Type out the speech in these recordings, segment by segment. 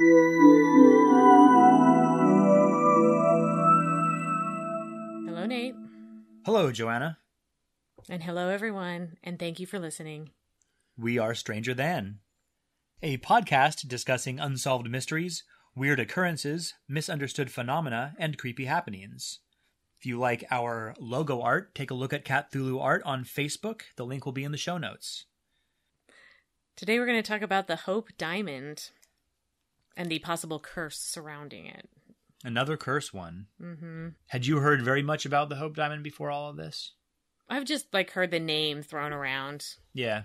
Hello, Nate. Hello, Joanna. And hello, everyone. And thank you for listening. We are Stranger Than, a podcast discussing unsolved mysteries, weird occurrences, misunderstood phenomena, and creepy happenings. If you like our logo art, take a look at Cthulhu Art on Facebook. The link will be in the show notes. Today, we're going to talk about the Hope Diamond and the possible curse surrounding it. Another curse one. hmm Had you heard very much about the Hope Diamond before all of this? I've just like heard the name thrown around, Yeah.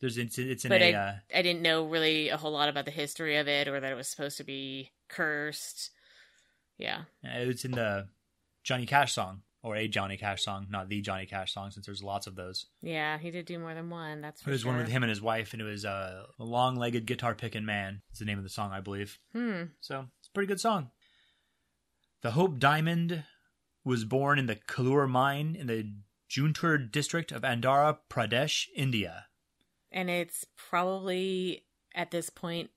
There's it's, it's in but a I uh, I didn't know really a whole lot about the history of it or that it was supposed to be cursed. Yeah, it's in the Johnny Cash song or a Johnny Cash song, not the Johnny Cash song since there's lots of those. yeah, he did do more than one. That's for It was sure. one with him and his wife, and it was uh, a long-legged guitar picking man. It's the name of the song, I believe. Hmm. So it's a pretty good song. The Hope Diamond was born in the Kollur mine in the Guntur district of Andhra Pradesh, India. And it's probably at this point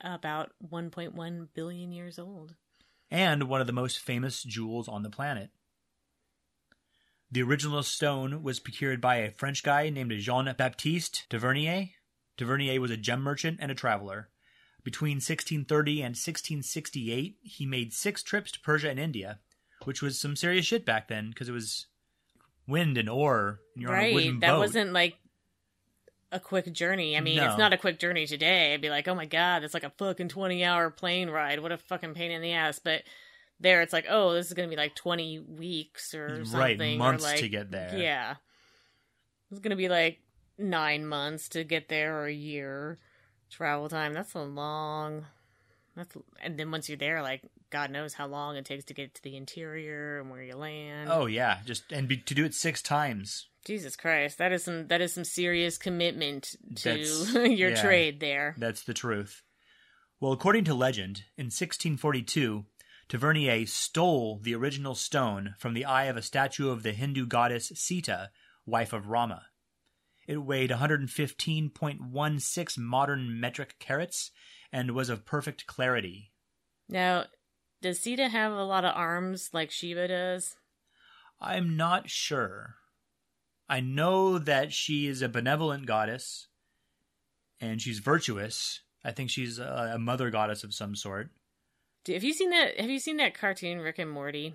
about 1.1 billion years old. and one of the most famous jewels on the planet. The original stone was procured by a French guy named Jean Baptiste Tavernier. Tavernier was a gem merchant and a traveler. Between 1630 and 1668, he made six trips to Persia and India, which was some serious shit back then because it was wind and oar, and you're on a wooden right. That boat. wasn't like a quick journey. I mean, No. it's not a quick journey today. I'd be like, oh my god, it's like a fucking 20 hour plane ride. What a fucking pain in the ass. But there, it's like, oh, this is going to be like 20 weeks or something. right, months like- to get there. Yeah. It's going to be like nine months to get there or a year travel time. That's a long. That's and then once you're there, like God knows how long it takes to get to the interior and where you land. Oh yeah, just and be, to do it six times. Jesus Christ, that is some that is some serious commitment to your yeah. trade there. That's the truth. Well, according to legend, in 1642, Tavernier stole the original stone from the eye of a statue of the Hindu goddess Sita, wife of Rama. It weighed 115.16 modern metric carats and was of perfect clarity. Now, does Sita have a lot of arms like Shiva does? I'm not sure. I know that she is a benevolent goddess and she's virtuous. I think she's a, a mother goddess of some sort. Have you seen that? Have you seen that cartoon Rick and Morty?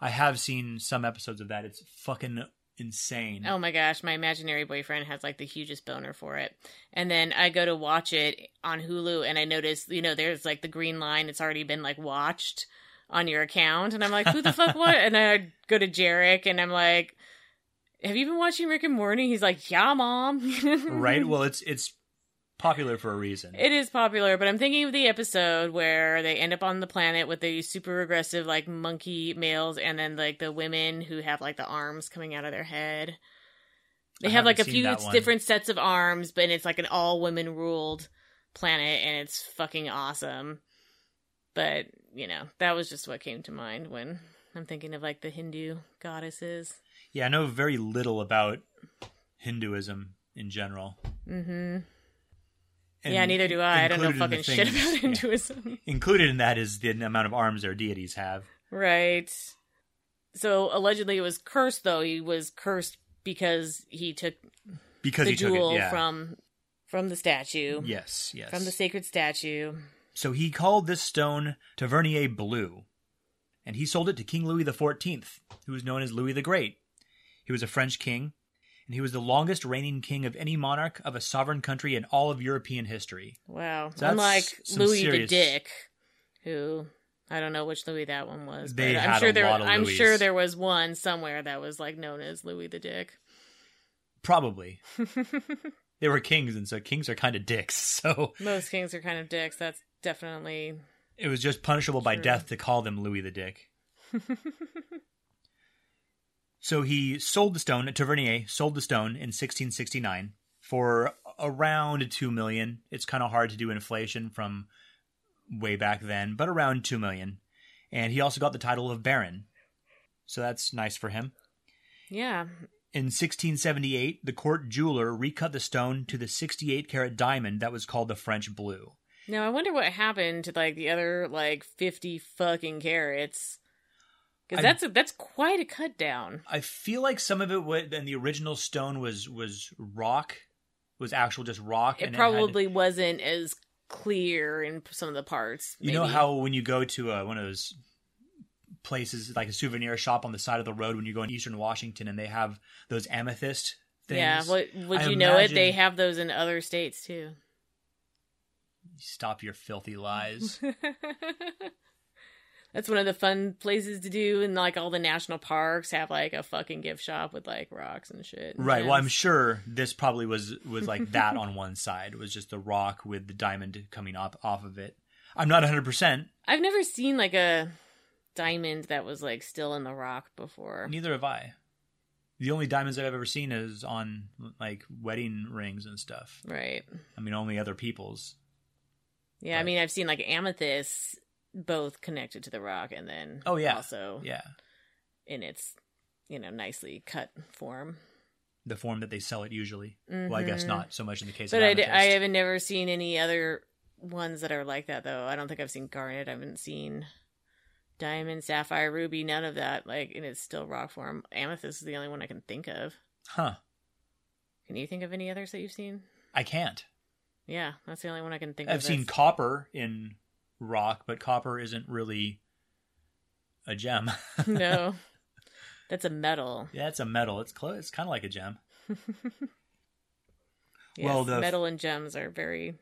I have seen some episodes of that. It's fucking insane. Oh my gosh, my imaginary boyfriend has like the hugest boner for it. And then I go to watch it on Hulu and I notice, you know, there's like the green line. It's already been like watched on your account. And I'm like, who the fuck what? And I go to Jarek and I'm like, have you been watching Rick and Morty? He's like, yeah, mom. right? Well, it's it's popular for a reason. It is popular, but I'm thinking of the episode where they end up on the planet with the super aggressive like monkey males and then like the women who have like the arms coming out of their head. They I have like a few different sets of arms, but it's like an all women ruled planet and it's fucking awesome. But, you know, that was just what came to mind when I'm thinking of like the Hindu goddesses. yeah, I know very little about Hinduism in general. Mhm. Yeah, neither do I. I don't know included in the fucking shit things- about yeah. Hinduism. Included in that is the amount of arms their deities have. Right. So allegedly it was cursed though. He was cursed because he took Because the he took jewel it, yeah. from from the statue. yes, yes. From the sacred statue. So he called this stone Tavernier Blue, and he sold it to King Louis XIV, who was known as Louis the Great. He was a French king, and he was the longest reigning king of any monarch of a sovereign country in all of European history. Wow. So Unlike Louis serious- the Dick, who I don't know which Louis that one was. They but I'm had sure a there lot of I'm Louis. sure there was one somewhere that was like known as Louis the Dick. Probably. they were kings, and so kings are kind of dicks. So Most kings are kind of dicks. That's definitely it was just punishable by death to call them Louis the Dick. so he sold the stone. At Tavernier sold the stone in 1669 for around two million. It's kind of hard to do inflation from way back then, but around two million. And he also got the title of baron, so that's nice for him. yeah. In 1678, the court jeweler recut the stone to the 68 carat diamond that was called the French blue. Now I wonder what happened to like the other like fifty fucking carats. Because that's a, that's quite a cut down. I feel like some of it was, and the original stone was was rock, was actual just rock. It and had- probably wasn't as clear in some of the parts. you know how when you go to uh one of those places like a souvenir shop on the side of the road when you go in Eastern Washington and they have those amethyst things. Yeah, would, would I you know it? They have those in other states too. Stop your filthy lies. That's one of the fun places to do, and like all the national parks have like a fucking gift shop with like rocks and shit. and right. Well, I'm sure this probably was was like that on one side. It was just the rock with the diamond coming off off of it. I'm not 100. percent I've never seen like a diamond that was like still in the rock before. Neither have I. The only diamonds I've ever seen is on like wedding rings and stuff. Right. I mean, only other people's. Yeah, I mean, I've seen like amethysts both connected to the rock, and then Oh, yeah. also Yeah, in its you know nicely cut form. the form that they sell it usually. Well, I guess Mhm. not so much in the case But of I. I haven't never seen any other ones that are like that though. I don't think I've seen garnet. I haven't seen diamond, sapphire, ruby, none of that. Like, and it's still rock form. Amethyst is the only one I can think of. Huh? Can you think of any others that you've seen? I can't. Yeah, that's the only one I can think of. I've seen copper in rock, but copper isn't really a gem. no, that's a metal. yeah, it's a metal. It's close. It's kind of like a gem. Yes, Well, the- metal and gems are very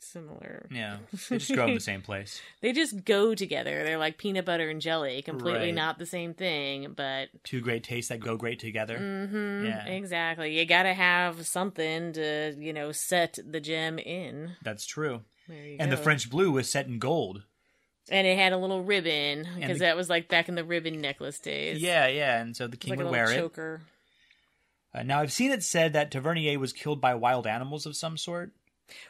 similar. Yeah, they just grow in the same place. They just go together. They're like peanut butter and jelly, completely Right. not the same thing, but Two great tastes that go great together. hmm Yeah. exactly. You got to have something to, you know, set the gem in. That's true. There you And go. the French blue was set in gold. and it had a little ribbon because that was like back in the ribbon necklace days. Yeah, yeah, and so the king like would little wear it. choker. Uh, now, I've seen it said that Tavernier was killed by wild animals of some sort.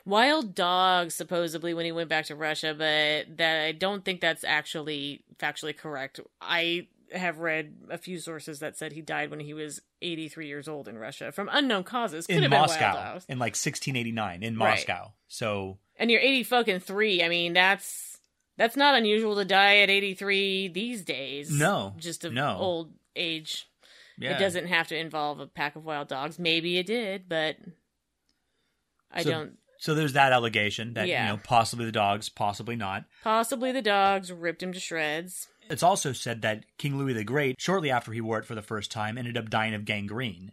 Wild dogs, supposedly, when he went back to Russia, but that I don't think that's actually factually correct. I have read a few sources that said he died when he was 83 years old in Russia from unknown causes. Could in have been wild Moscow in like 1689 in Right. Moscow. So And you're 80 fucking three. I mean, that's that's not unusual to die at 83 these days. No, just of no. old age. yeah, It doesn't have to involve a pack of wild dogs. Maybe it did, but I So- don't. So there's that allegation that Yeah. you know possibly the dogs, possibly not. Possibly the dogs ripped him to shreds. It's also said that King Louis the Great, shortly after he wore it for the first time, ended up dying of gangrene.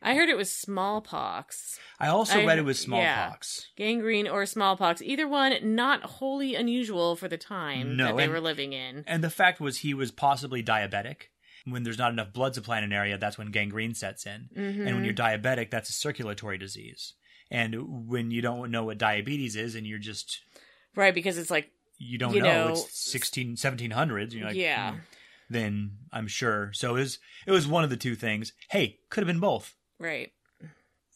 I heard it was smallpox. I also I- read it was yeah. smallpox. Gangrene or smallpox. Either one, not wholly unusual for the time No, that they and- were living in. And the fact was he was possibly diabetic. When there's not enough blood supply in an area, that's when gangrene sets in. Mm-hmm. And when you're diabetic, that's a circulatory disease. And when you don't know what diabetes is and you're just Right, because it's like, you don't You know, know, it's 16 1700s you're like yeah. hmm, then i'm sure so it was it was one of the two things hey could have been both Right.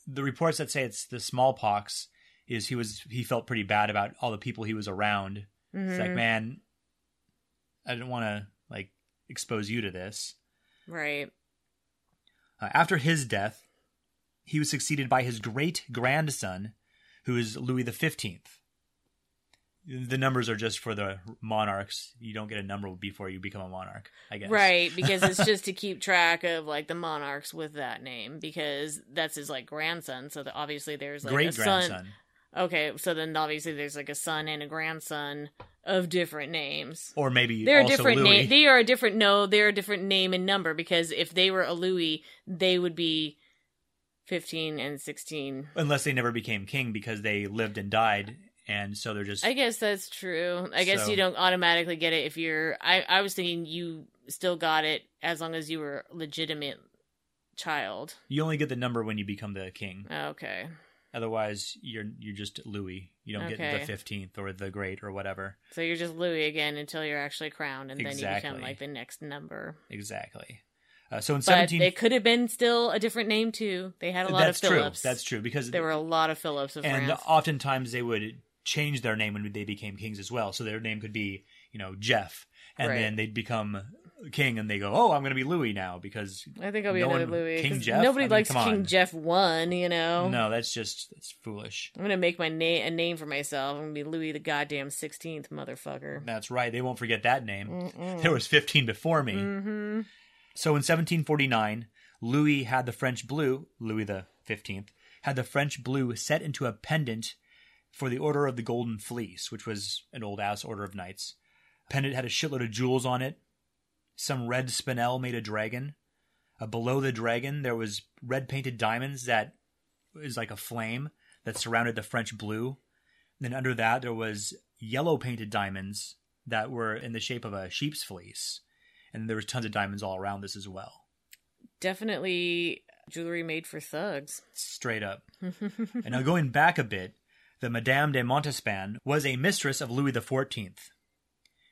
the reports that say it's the smallpox is he was he felt pretty bad about all the people he was around it's like Mhm. man i didn't want to like expose you to this Right. uh, after his death he was succeeded by his great grandson who is louis the 15th the numbers are just for the monarchs you don't get a number before you become a monarch i guess Right, because it's just to keep track of like the monarchs with that name because that's his like grandson. So that obviously there's like a great son. grandson Okay, so then obviously there's like a son and a grandson of different names. or maybe They're different name. They are a different. No, they're a different name and number because if they were a Louis, they would be fifteen and sixteen. unless they never became king because they lived and died and so they're just I guess that's true. I guess So- you don't automatically get it if you're. I I was thinking you still got it as long as you were a legitimate child. you only get the number when you become the king Okay. Otherwise, you're you're just Louis. You don't get the fifteenth or the Great or whatever. So you're just Louis again until you're actually crowned, and then you become like the next number. Exactly. Uh, so in But seventeen, it could have been still a different name too. They had a lot that's of true. Phillips. That's true because There were a lot of Phillips of and France. oftentimes they would change their name when they became kings as well. So their name could be, you know, Jeff, and Right. then they'd become king, and they go, "Oh, I'm going to be Louis now," because I think I'll be no another one- Louis. King Jeff? Nobody I mean, likes King on. Jeff one. You know. no, that's just that's foolish. I'm gonna make my name a name for myself. I'm gonna be Louis the goddamn sixteenth, motherfucker. That's right. They won't forget that name. There was 15 before me. Mm-hmm. So in 1749, Louis had the French blue, Louis the 15th, had the French blue set into a pendant for the Order of the Golden Fleece, which was an old ass order of knights. Pendant had a shitload of jewels on it. Some red spinel made a dragon. Uh, below the dragon, there was red painted diamonds that is like a flame that surrounded the French blue. then under that, there was yellow painted diamonds that were in the shape of a sheep's fleece. And there was tons of diamonds all around this as well. Definitely jewelry made for thugs. Straight up. and now going back a bit, the Madame de Montespan was a mistress of Louis XIV.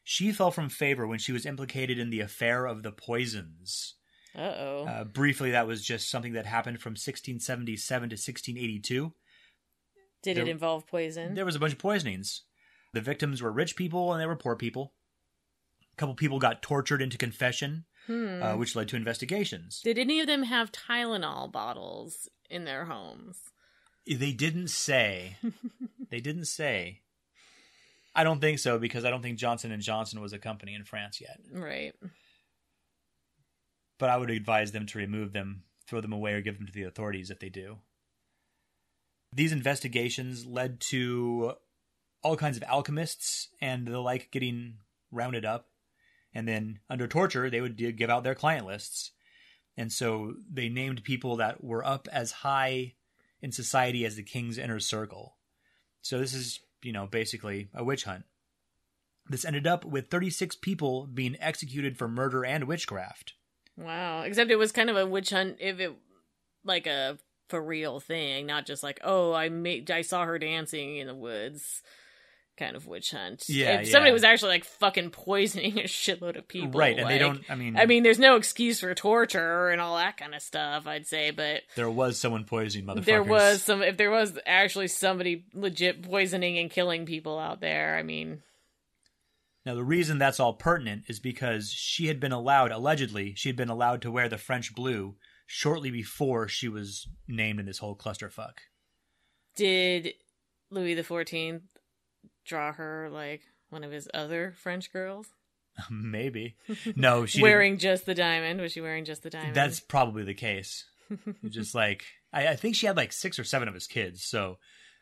She fell from favor when she was implicated in the affair of the poisons. Uh oh. Uh, briefly, that was just something that happened from 1677 to 1682. Did there- it involve poison? There was a bunch of poisonings. The victims were rich people and they were poor people. A couple people got tortured into confession, Hmm. uh, which led to investigations. Did any of them have Tylenol bottles in their homes? They didn't say. they didn't say. I don't think so because I don't think Johnson and Johnson was a company in France yet. Right. But I would advise them to remove them, throw them away, or give them to the authorities if they do. These investigations led to all kinds of alchemists and the like getting rounded up. And then, under torture, they would give out their client lists. And so they named people that were up as high in society as the king's inner circle. So this is, you know, basically a witch hunt. This ended up with 36 people being executed for murder and witchcraft. Wow. Except it was kind of a witch hunt if it like a for real thing, not just like, oh, I made I saw her dancing in the woods kind of witch hunt. Yeah, If somebody yeah. was actually like fucking poisoning a shitload of people. right, and they don't. I mean, I mean, there's no excuse for torture and all that kind of stuff, I'd say, but there was someone poisoning motherfuckers. there was some if there was actually somebody legit poisoning and killing people out there, I mean, Now, the reason that's all pertinent is because she had been allowed, allegedly, she had been allowed to wear the French blue shortly before she was named in this whole clusterfuck. did Louis the Fourteenth draw her like one of his other French girls? Maybe. No, she. wearing just the diamond. Was she wearing just the diamond? That's probably the case. Just like I, I think she had like six or seven of his kids, so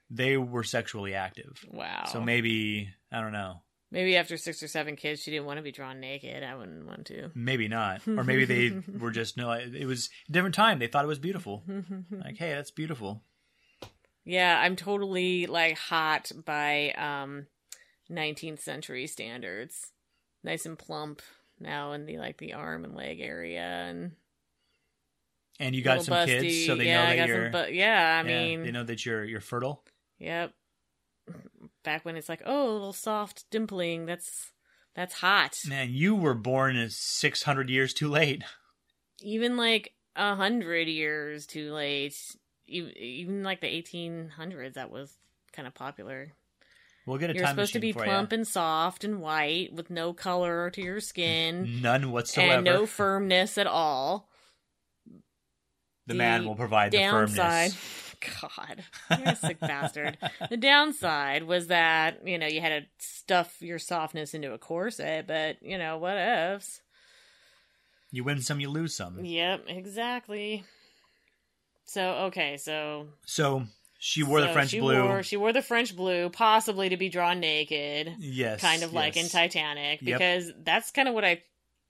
they were sexually active. wow. So maybe I don't know. maybe after six or seven kids, she didn't want to be drawn naked. I wouldn't want to. Maybe not, or maybe they were just no. It was a different time. They thought it was beautiful. Like, hey, that's beautiful. Yeah, I'm totally like hot by um 19th century standards. Nice and plump now in the like the arm and leg area and And you got some kids, so they yeah, know that you're. some bu- yeah, I yeah, mean, they know that you're you're fertile. yep. Back when it's like, oh, a little soft dimpling, that's that's hot. Man, you were born six hundred years too late. Even like a hundred years too late. Even, even like the 1800s, that was kind of popular. We'll get a You're time supposed to be plump and soft and white with no color to your skin. None whatsoever. and no firmness at all. the man will provide the firmness. God, you're a sick bastard. The downside was that you know you had to stuff your softness into a corset, but you know what ifs. You win some, you lose some. Yep, exactly. So okay, so So she wore the French she blue. Wore, she wore the French blue, possibly to be drawn naked. yes, kind of like in yes. Titanic Yep. because that's kind of what I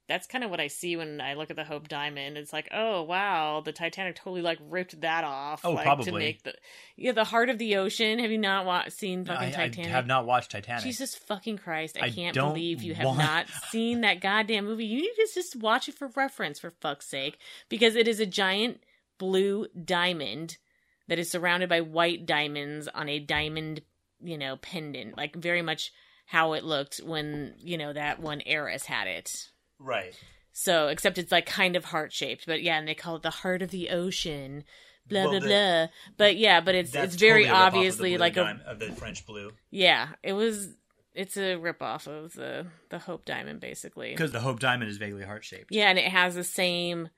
that's kind of what I see when I look at the Hope Diamond. It's like, oh wow, the Titanic totally like ripped that off. Oh, like, probably. to make the yeah the heart of the ocean. Have you not wa- seen fucking I, I Titanic? have not watched Titanic. Jesus fucking Christ! I, I can't believe you have want- not seen that goddamn movie. You need to just watch it for reference, for fuck's sake, because it is a giant blue diamond that is surrounded by white diamonds on a diamond, you know, pendant, like very much how it looked when, you know, that one heiress had it. Right. So, except it's like kind of heart shaped, but yeah, and they call it the heart of the ocean. Blah Well, blah the- blah. But yeah, but it's it's very totally a of the obviously like a of the French blue yeah. It was it's a rip off of the the Hope Diamond basically. because the Hope Diamond is vaguely heart shaped. Yeah, and it has the same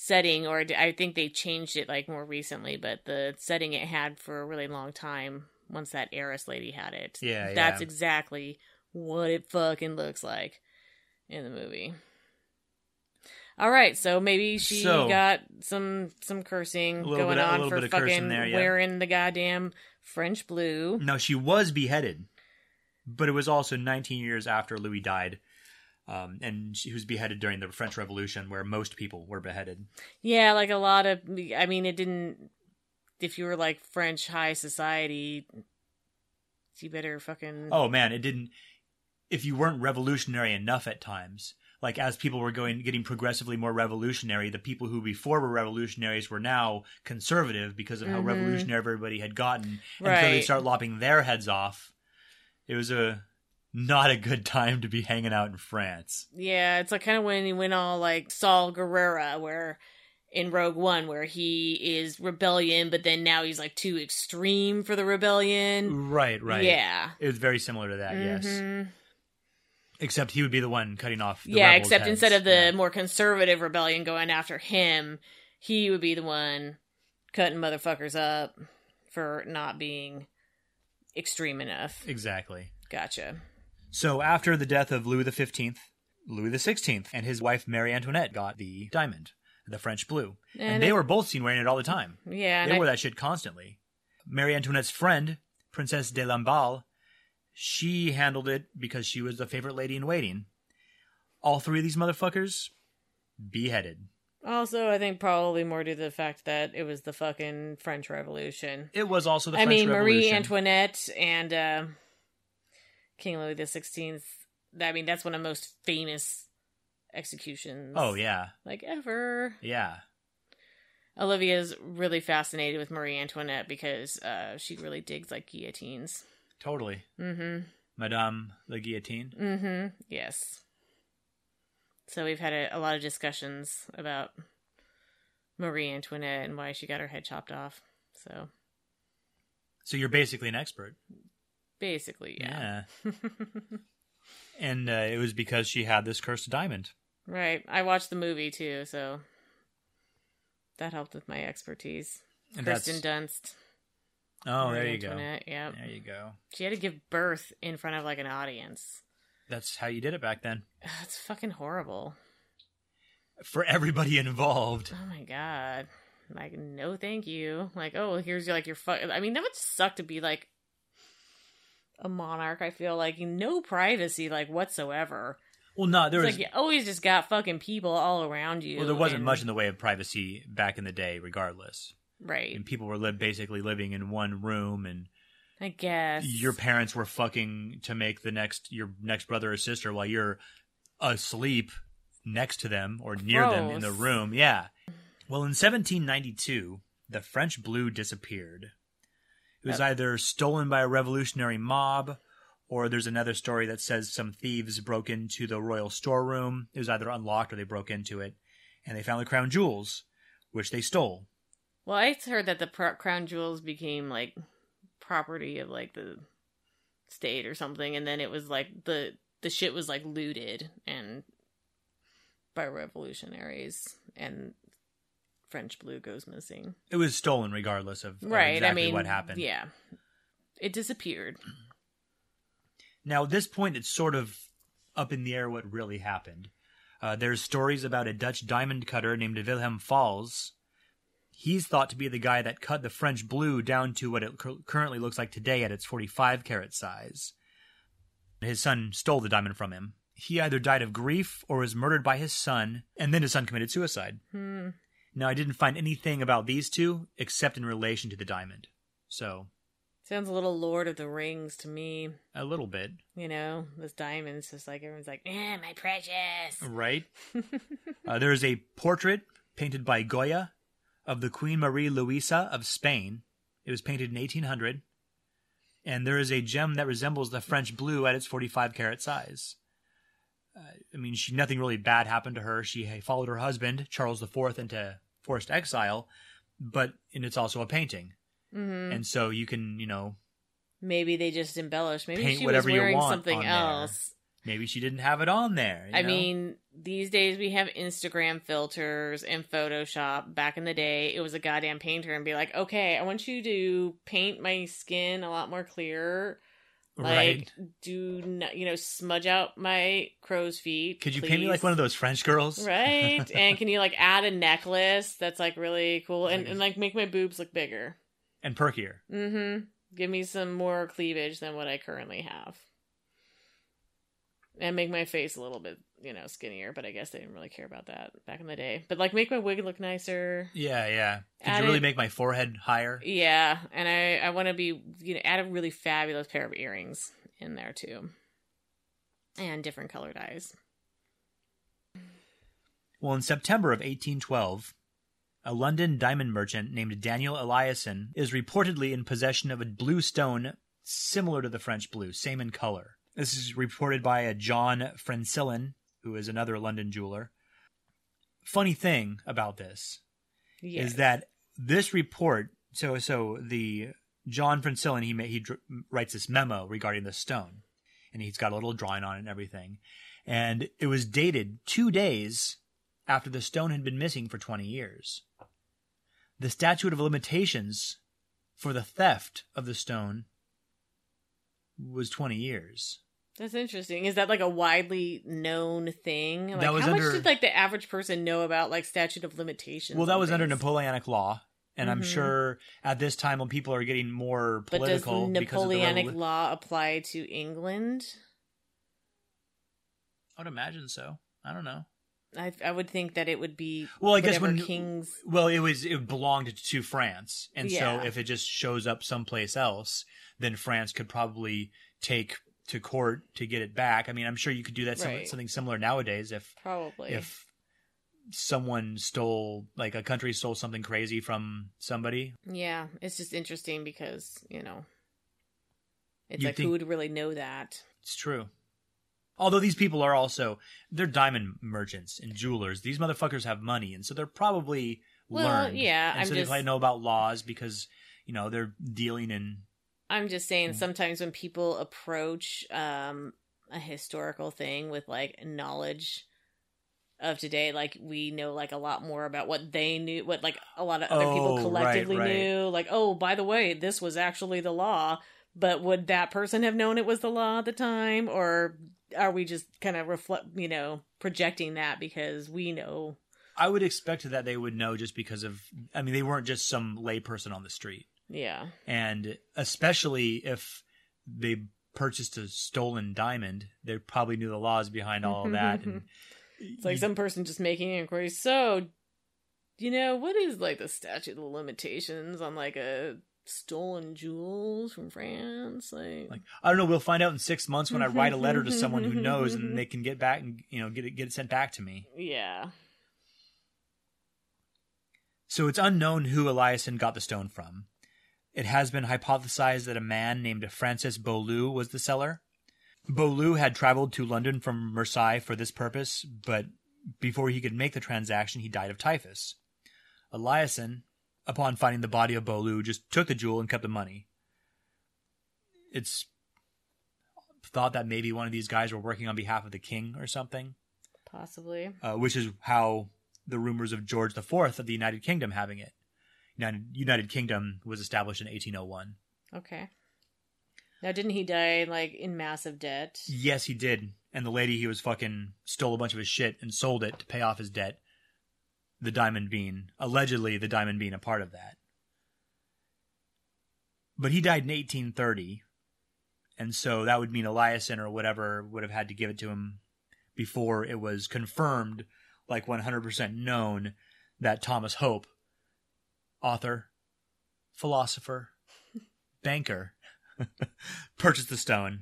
setting, or I think they changed it like more recently, but the setting it had for a really long time once that heiress lady had it. Yeah, That's yeah. exactly what it fucking looks like in the movie. All right, so maybe she So- got some some cursing going of- on for bit of cursing fucking there, yeah. wearing the goddamn French blue. No, she was beheaded, but it was also 19 years after Louis died, um, and she was beheaded during the French Revolution, where most people were beheaded. Yeah, like a lot of. I mean, it didn't. If you were like French high society, you better fucking. Oh man, it didn't. If you weren't revolutionary enough at times, like as people were going getting progressively more revolutionary, the people who before were revolutionaries were now conservative because of how Mhm. revolutionary everybody had gotten, until they start lopping their heads off. It was a not a good time to be hanging out in France. Yeah, it's like kind of when he went all like Saw Gerrera, where in Rogue One, where he is rebellion, but then now he's like too extreme for the rebellion. Right, right. Yeah. It was very similar to that, yes. Mhm. Except he would be the one cutting off. The Yeah, except heads. instead of the Yeah. more conservative rebellion going after him, he would be the one cutting motherfuckers up for not being extreme enough. exactly. Gotcha. So after the death of Louis XV, Louis XVI and his wife Marie Antoinette got the diamond, the French blue, and, And they it- were both seen wearing it all the time. Yeah, They I- wore that shit constantly. Marie Antoinette's friend, Princess de Lamballe, she handled it because she was the favorite lady in waiting. All three of these motherfuckers beheaded. Also, I think probably more due to the fact that it was the fucking French Revolution. It was also the French Revolution. I French mean, Marie Antoinette and uh, King Louis the Sixteenth. I mean, that's one of the most famous executions. Oh yeah, like ever. yeah. Olivia's really fascinated with Marie Antoinette because uh, she really digs like guillotines. Totally. Mm-hmm. Madame the Guillotine. Mm-hmm. Yes. So we've had a, a lot of discussions about Marie Antoinette and why she got her head chopped off. So So you're basically an expert. Basically, yeah. and uh, it was because she had this cursed diamond. right. I watched the movie too, so that helped with my expertise. And Kristen that's- Dunst. Oh, there you go. Antoinette, Yeah. There you go. She had to give birth in front of like an audience. That's how you did it back then. That's fucking horrible. For everybody involved. Oh my god. Like, no thank you. Like, oh, here's your, like your fuck. I mean, that would suck to be like a monarch. I feel like no privacy, like whatsoever. Well, no, there It's was. like you always just got fucking people all around you. well, there wasn't and- much in the way of privacy back in the day, regardless. right. And people were li- basically living in one room, and I guess your parents were fucking to make the next your next brother or sister while you're asleep next to them or near them in the room. Yeah. Well, in 1792, the French blue disappeared. It was Yep. either stolen by a revolutionary mob, or there's another story that says some thieves broke into the royal storeroom. It was either unlocked or they broke into it, and they found the crown jewels, which they stole. Well, I heard that the crown jewels became like property of like the state or something, and then it was like the the shit was like looted and by revolutionaries, and French blue goes missing. It was stolen regardless of, of right. exactly I mean, what happened. Yeah, it disappeared. Now, at this point, it's sort of up in the air what really happened. Uh, there's stories about a Dutch diamond cutter named Wilhelm Fals. He's thought to be the guy that cut the French blue down to what it cur- currently looks like today at its 45 carat size. His son stole the diamond from him. He either died of grief or was murdered by his son, and then his son committed suicide. Hmm. Now, I didn't find anything about these two except in relation to the diamond. So, Sounds a little Lord of the Rings to me. a little bit, You know, this diamond's just like everyone's like, eh, my precious. right? Uh, there is a portrait painted by Goya of the Queen Marie Luisa of Spain. It was painted in 1800, and there is a gem that resembles the French blue at its 45 carat size. Uh, I mean, she nothing really bad happened to her. She followed her husband Charles IV into forced exile, but and it's also a painting, hmm and so you can you know Maybe they just embellished. Maybe Paint she whatever was you wearing want something on there. else. maybe she didn't have it on there. you I know? mean, these days we have Instagram filters and Photoshop. Back in the day, it was a goddamn painter and be like, okay, I want you to paint my skin a lot more clear. Like, right? do not, you know, smudge out my crow's feet. Could you paint me like one of those French girls? Right. and can you like add a necklace that's like really cool and, and like make my boobs look bigger? and perkier. Mm hmm. Give me some more cleavage than what I currently have. And make my face a little bit, you know, skinnier, but I guess they didn't really care about that back in the day. But like make my wig look nicer. Yeah, yeah. Could Add you really make my forehead higher? Yeah, and I I want to be, you know, add a really fabulous pair of earrings in there too. And different colored eyes. Well, in September of 1812, a London diamond merchant named Daniel Eliason is reportedly in possession of a blue stone similar to the French blue, same in color. This is reported by a John Francillon, who is another London jeweler. Funny thing about this Yes. is that this report so so the John Francillon he he dr- writes this memo regarding the stone and he's got a little drawing on it and everything and it was dated 2 days after the stone had been missing for 20 years the statute of limitations for the theft of the stone was 20 years That's interesting. Is that like a widely known thing? Like, That was how under- much did like the average person know about like statute of limitations? well that was under? Napoleonic law and I'm Mhm. sure at this time when people are getting more But does political because of the Napoleonic revolu- law apply to England? I would imagine so. I don't know. I I would think that it would be Well, I guess when kings. well, it was it belonged to France, and Yeah. so if it just shows up someplace else, then France could probably take to court to get it back. I mean, I'm sure you could do that some, Right. something similar nowadays if Probably. if someone stole like a country stole something crazy from somebody. Yeah, it's just interesting because you know, it's You like who would really know that? It's true. Although these people are also they're diamond merchants and jewelers. These motherfuckers have money, and so they're probably Well, learned. yeah, and I'm so just- they probably know about laws because you know they're dealing in I'm just saying sometimes when people approach um a historical thing with like knowledge of today, like we know like a lot more about what they knew, what like a lot of other Oh, people right, collectively right. knew. Like, oh, by the way, this was actually the law. But would that person have known it was the law at the time, or are we just kind of reflect, you know, projecting that because we know? I would expect that they would know just because of I mean they weren't just some layperson on the street. Yeah, And especially if they purchased a stolen diamond, they probably knew the laws behind all of that and it's like some person just making inquiries. So, you know, what is like the statute of limitations on like a stolen jewels from France? Like, like I don't know, we'll find out in 6 months when I write a letter to someone who knows and they can get back and you know get it get it sent back to me. yeah, So it's unknown who Eliason got the stone from. It has been hypothesized that a man named Francis Beaulieu was the seller. Beaulieu had traveled to London from Marseille for this purpose, but before he could make the transaction, he died of typhus. Eliason, upon finding the body of Beaulieu, just took the jewel and kept the money. It's thought that maybe one of these guys were working on behalf of the king or something possibly. uh, which is how the rumors of George IV of the United Kingdom having it. United, United Kingdom was established in 1801. Okay. Now, didn't he die like in massive debt? Yes, he did. And the lady he was fucking stole a bunch of his shit and sold it to pay off his debt. The diamond being, allegedly, the diamond being a part of that. But he died in 1830. And so that would mean Eliason or whatever would have had to give it to him before it was confirmed, like 100% known, that Thomas Hope, author, philosopher, banker, purchased the stone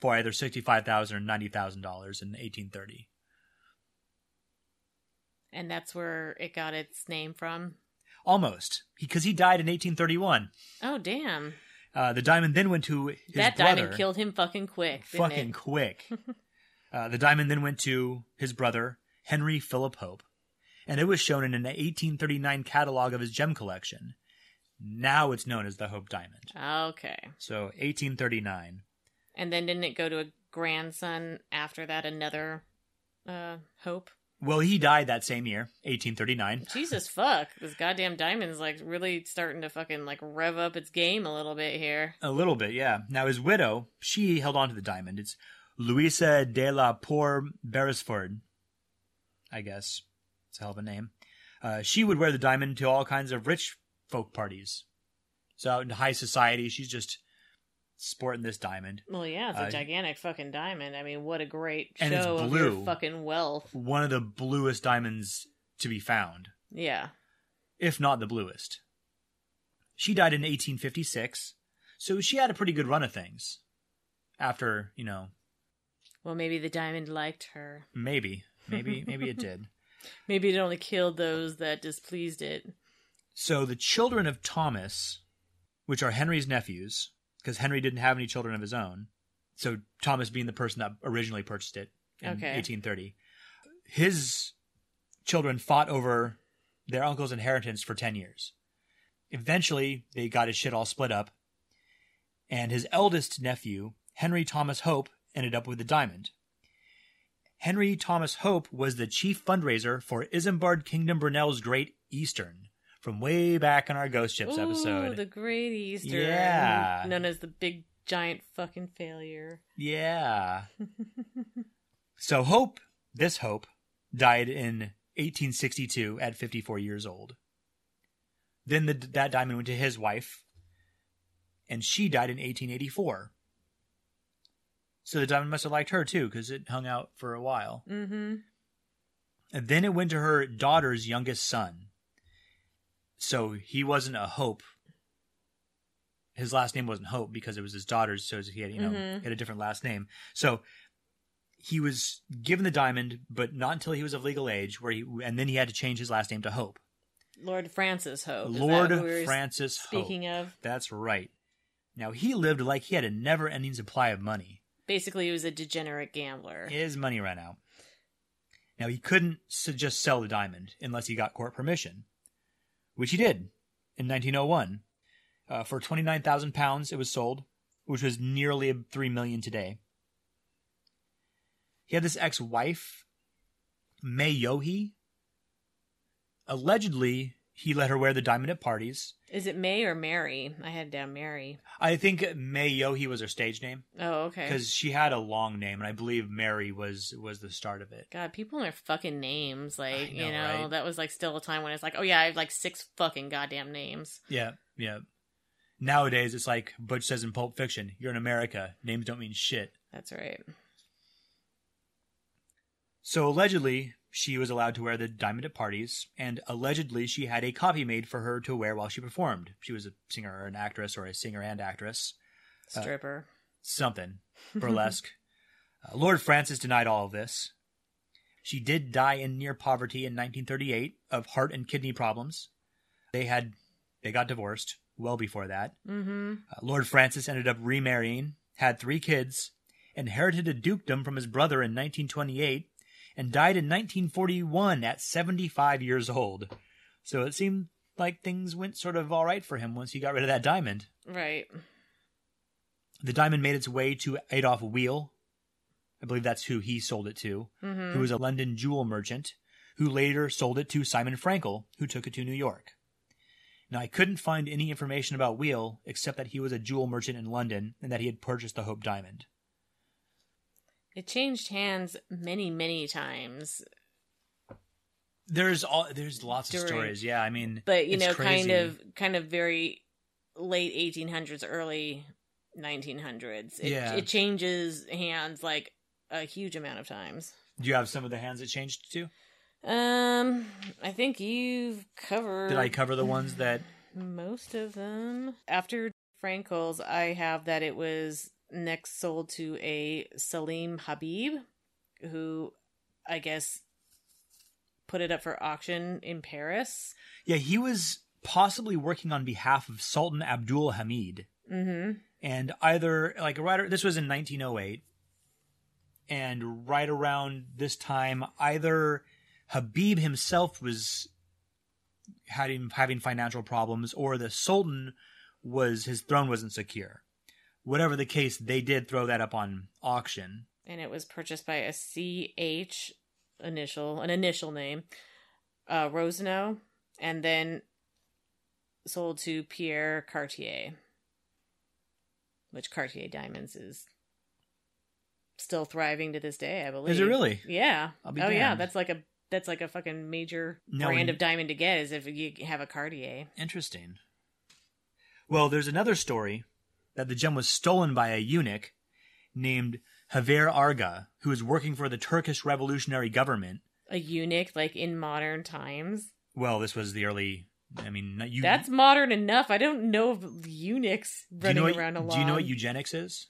for either 65,000 or $90,000 in 1830. And that's where it got its name from. Almost, because he, died in 1831. Oh damn! Uh, the diamond then went to his that brother. diamond killed him fucking quick. Didn't fucking it? quick. uh, the diamond then went to his brother Henry Philip Hope, and it was shown in an 1839 catalog of his gem collection. Now it's known as the Hope Diamond. Okay. So 1839. And then didn't it go to a grandson after that? Another uh hope. Well, he died that same year, 1839. Jesus fuck! This goddamn diamond's like really starting to fucking like rev up its game a little bit here. A little bit, yeah. Now his widow, she held on to the diamond. It's Louisa de la Poer Beresford. I guess it's a hell of a name. Uh, she would wear the diamond to all kinds of rich folk parties. So out in high society, she's just sporting this diamond. Well, yeah, it's a Uh, gigantic fucking diamond. I mean, what a great And it's show of your fucking wealth. One of the bluest diamonds to be found, Yeah. if not the bluest. She died in 1856, so she had a pretty good run of things. After, you know, Well, maybe the diamond liked her. maybe, maybe, maybe it did. Maybe it only killed those that displeased it. So the children of Thomas, which are Henry's nephews, because Henry didn't have any children of his own, so Thomas being the person that originally purchased it in Okay. 1830, his children fought over their uncle's inheritance for 10 years. Eventually, they got his shit all split up, and his eldest nephew, Henry Thomas Hope, ended up with the diamond. Henry Thomas Hope was the chief fundraiser for Isambard Kingdom Brunel's Great Eastern from way back in our Ghost Ships Ooh, episode. the Great Easter. Yeah. Known as the big giant fucking failure. Yeah. so Hope, this Hope, died in 1862 at 54 years old. Then the, that diamond went to his wife, and she died in 1884. So the diamond must have liked her too, because it hung out for a while. Mm-hmm. And then it went to her daughter's youngest son. So he wasn't a Hope. His last name wasn't Hope because it was his daughter's, so he had, you know, Mhm. he had a different last name. So he was given the diamond, but not until he was of legal age, where he and then he had to change his last name to Hope. Lord Francis Hope. Is that Lord we were Francis Speaking Hope. of, That's right. Now he lived like he had a never ending supply of money. Basically, he was a degenerate gambler. His money ran out. Now he couldn't just sell the diamond unless he got court permission, which he did in 1901. Uh, for 29,000 pounds, it was sold, which was nearly three million today. He had this ex-wife, May Yohe. Allegedly, he let her wear the diamond at parties. Is it May or Mary? I had down Mary. I think May Yohe was her stage name Oh, okay. because she had a long name, and I believe Mary was was the start of it. God, people and their fucking names. Like, know, you know, right? that was like still a time when it's like, oh yeah, I have like six fucking goddamn names. Yeah, yeah. Nowadays, it's like Butch says in Pulp Fiction: "You're in America. Names don't mean shit." That's right. So allegedly, she was allowed to wear the diamond at parties, and allegedly, she had a copy made for her to wear while she performed. She was a singer or an actress, or a singer and actress, Stripper. something burlesque. uh, Lord Francis denied all of this. She did die in near poverty in 1938 of heart and kidney problems. They had they got divorced well before that. mm-hmm. Uh, Lord Francis ended up remarrying, had three kids, inherited a dukedom from his brother in 1928, and died in 1941 at 75 years old. So it seemed like things went sort of all right for him once he got rid of that diamond. Right. The diamond made its way to Adolf Weil. I believe that's who he sold it to, Mm-hmm. who was a London jewel merchant, who later sold it to Simon Frankel, who took it to New York. Now, I couldn't find any information about Weil except that he was a jewel merchant in London and that he had purchased the Hope Diamond. It changed hands many, many times. There's all there's lots of stories. Yeah, I mean, But you it's know, crazy. kind of kind of very late eighteen hundreds, early nineteen hundreds. It Yeah. it changes hands like a huge amount of times. Do you have some of the hands it changed to? Um I think you've covered Did I cover the ones that? most of them. After Frankel's, I have that it was next sold to a Salim Habib, who I guess put it up for auction in Paris. Yeah, he was possibly working on behalf of Sultan Abdul Hamid. Mm-hmm. And either, like, right, this was in 1908. And right around this time, either Habib himself was having, having financial problems or the Sultan was, his throne wasn't secure. Whatever the case, they did throw that up on auction. And it was purchased by a CH initial, an initial name, uh, Rosenau, and then sold to Pierre Cartier, which Cartier Diamonds is still thriving to this day, I believe. Is it really? Yeah. I'll be oh yeah, that's like a that's like a fucking major No, brand of diamond to get is if you have a Cartier. Interesting. Well, there's another story that the gem was stolen by a eunuch named Haver Arga, who was working for the Turkish revolutionary government. A eunuch, like in modern times. Well, this was the early. I mean, you. That's modern enough. I don't know of eunuchs do you running know what, around a lot. Do you know what eugenics is?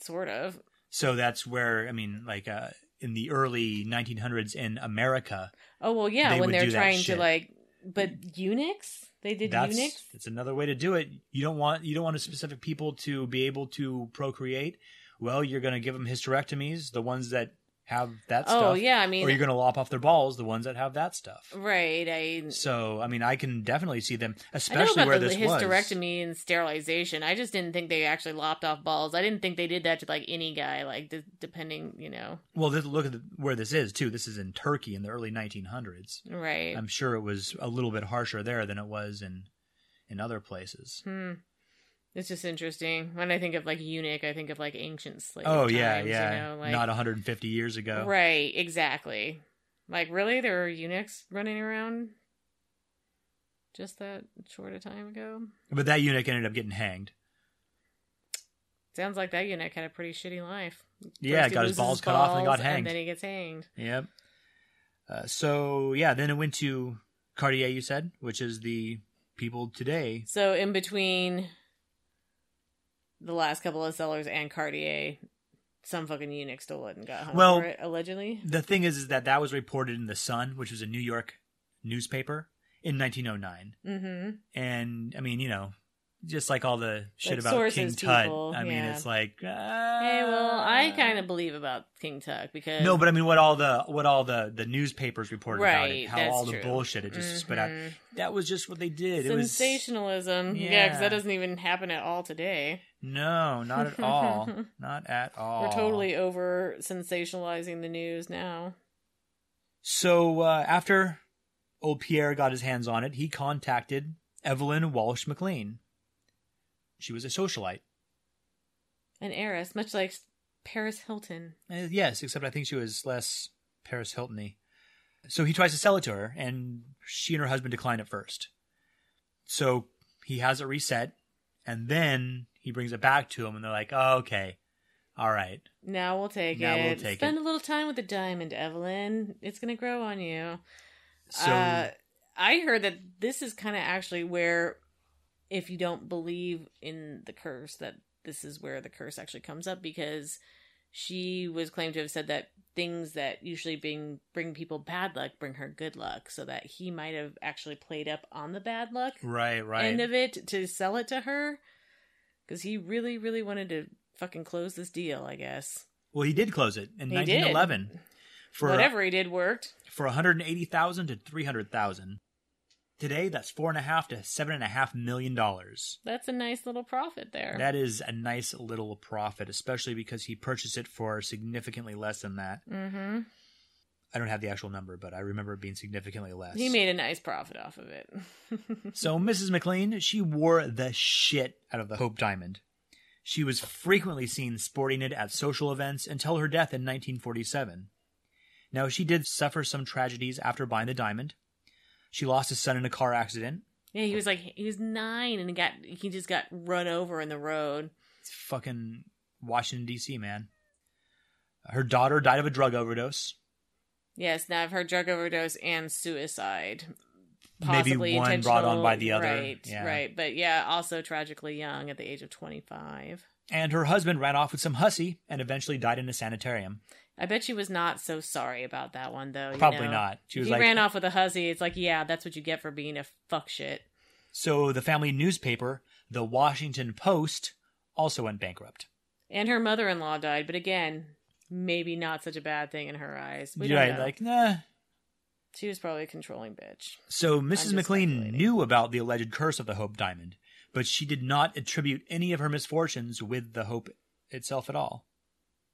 Sort of. So that's where I mean, like uh, in the early 1900s in America, Oh well, yeah. They when they're trying to like, but eunuchs, they did that's it's another way to do it. You don't want you don't want a specific people to be able to procreate. Well, you're going to give them hysterectomies, the ones that have that Oh stuff. yeah, I mean, or you're going to lop off their balls, the ones that have that stuff. right. I So, I mean, I can definitely see them, I know especially about where the this was. hysterectomy and sterilization. I just didn't think they actually lopped off balls. I didn't think they did that to like any guy, like depending, you know. Well, this, look at the, where this is too. This is in Turkey in the early 1900s. Right. I'm sure it was a little bit harsher there than it was in in other places. Hmm. It's just interesting. When I think of like eunuch, I think of like ancient slave. oh yeah, times, yeah. You know, like, Not 150 years ago. Right, exactly. Like really, there were eunuchs running around just that short a time ago. But that eunuch ended up getting hanged. Sounds like that eunuch had a pretty shitty life. Yeah, First got his loses balls cut off and got hanged. And then he gets hanged. Yep. Uh, so yeah, then it went to Cartier. You said, which is the people today. So in between the last couple of sellers and Cartier, some fucking eunuch stole it and got hung Well- for it, allegedly. The thing is, is that that was reported in the Sun, which was a New York newspaper in 1909. Mm-hmm. And I mean, you know, just like all the shit Like about King Tut. people, I mean, yeah. it's like, uh, Hey, well, I kind of believe about King Tut because no, but I mean, what all the what all the the newspapers reported about it, how all the true. bullshit it just spit out. That was just what they did. It was sensationalism. Yeah, Yeah. because that doesn't even happen at all today. No, not at all, not at all. We're totally over sensationalizing the news now. So uh, after old Pierre got his hands on it, he contacted Evelyn Walsh McLean. She was a socialite. An heiress, much like Paris Hilton. Uh, yes, except I think she was less Paris Hilton-y. So he tries to sell it to her, and she and her husband decline at first. So he has it reset, and then he brings it back to him, and they're like, oh, "Okay, all right." Now we'll take Now it. we'll take Spend it. a little time with the diamond, Evelyn. It's gonna grow on you. So uh, I heard that this is kind of actually where, if you don't believe in the curse, that this is where the curse actually comes up because she was claimed to have said that things that usually bring bring people bad luck bring her good luck, so that he might have actually played up on the bad luck right, right. end of it to sell it to her because he really, really wanted to fucking close this deal. I guess well, he did close it in He did. 1911 for whatever he did worked. for 180,000 to 300,000. Today, that's four and a half to seven and a half million dollars. That's a nice little profit there. That is a nice little profit, especially because he purchased it for significantly less than that. mm-hmm. I don't have the actual number, but I remember it being significantly less. He made a nice profit off of it. so Mrs. McLean, she wore the shit out of the Hope Diamond. She was frequently seen sporting it at social events until her death in 1947. Now, she did suffer some tragedies after buying the diamond. She lost a son in a car accident. yeah, he was like he was nine and he got he just got run over in the road. It's fucking Washington, D.C., man. Her daughter died of a drug overdose. Yes, now I've heard drug overdose and suicide. Maybe Possibly one brought on by the other. Right, Yeah. right. But yeah, also tragically young at the age of 25. And her husband ran off with some hussy and eventually died in a sanitarium. I bet she was not so sorry about that one though. you Probably know? not. She was he like, ran off with a hussy. It's like, yeah, that's what you get for being a fuck shit. so the family newspaper, the Washington Post, also went bankrupt. And her mother-in-law died, but again, maybe not such a bad thing in her eyes. We right, like, nah. she was probably a controlling bitch. So Mrs. McLean knew about the alleged curse of the Hope Diamond, but she did not attribute any of her misfortunes with the Hope itself at all.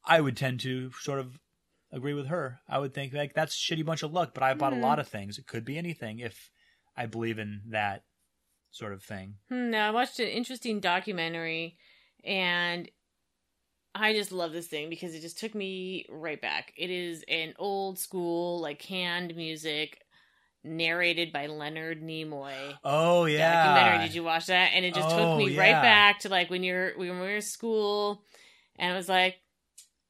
I would tend to sort of agree with her. I would think like that's a shitty bunch of luck, but I bought Hmm. a lot of things. It could be anything if I believe in that sort of thing. Hmm, no, I watched an interesting documentary, and I just love this thing because it just took me right back. It is an old school, like canned music, narrated by Leonard Nimoy. Oh yeah. Documentary. Did you watch that? And it just Oh, took me yeah. right back to like when you're when we were in school, and it was like.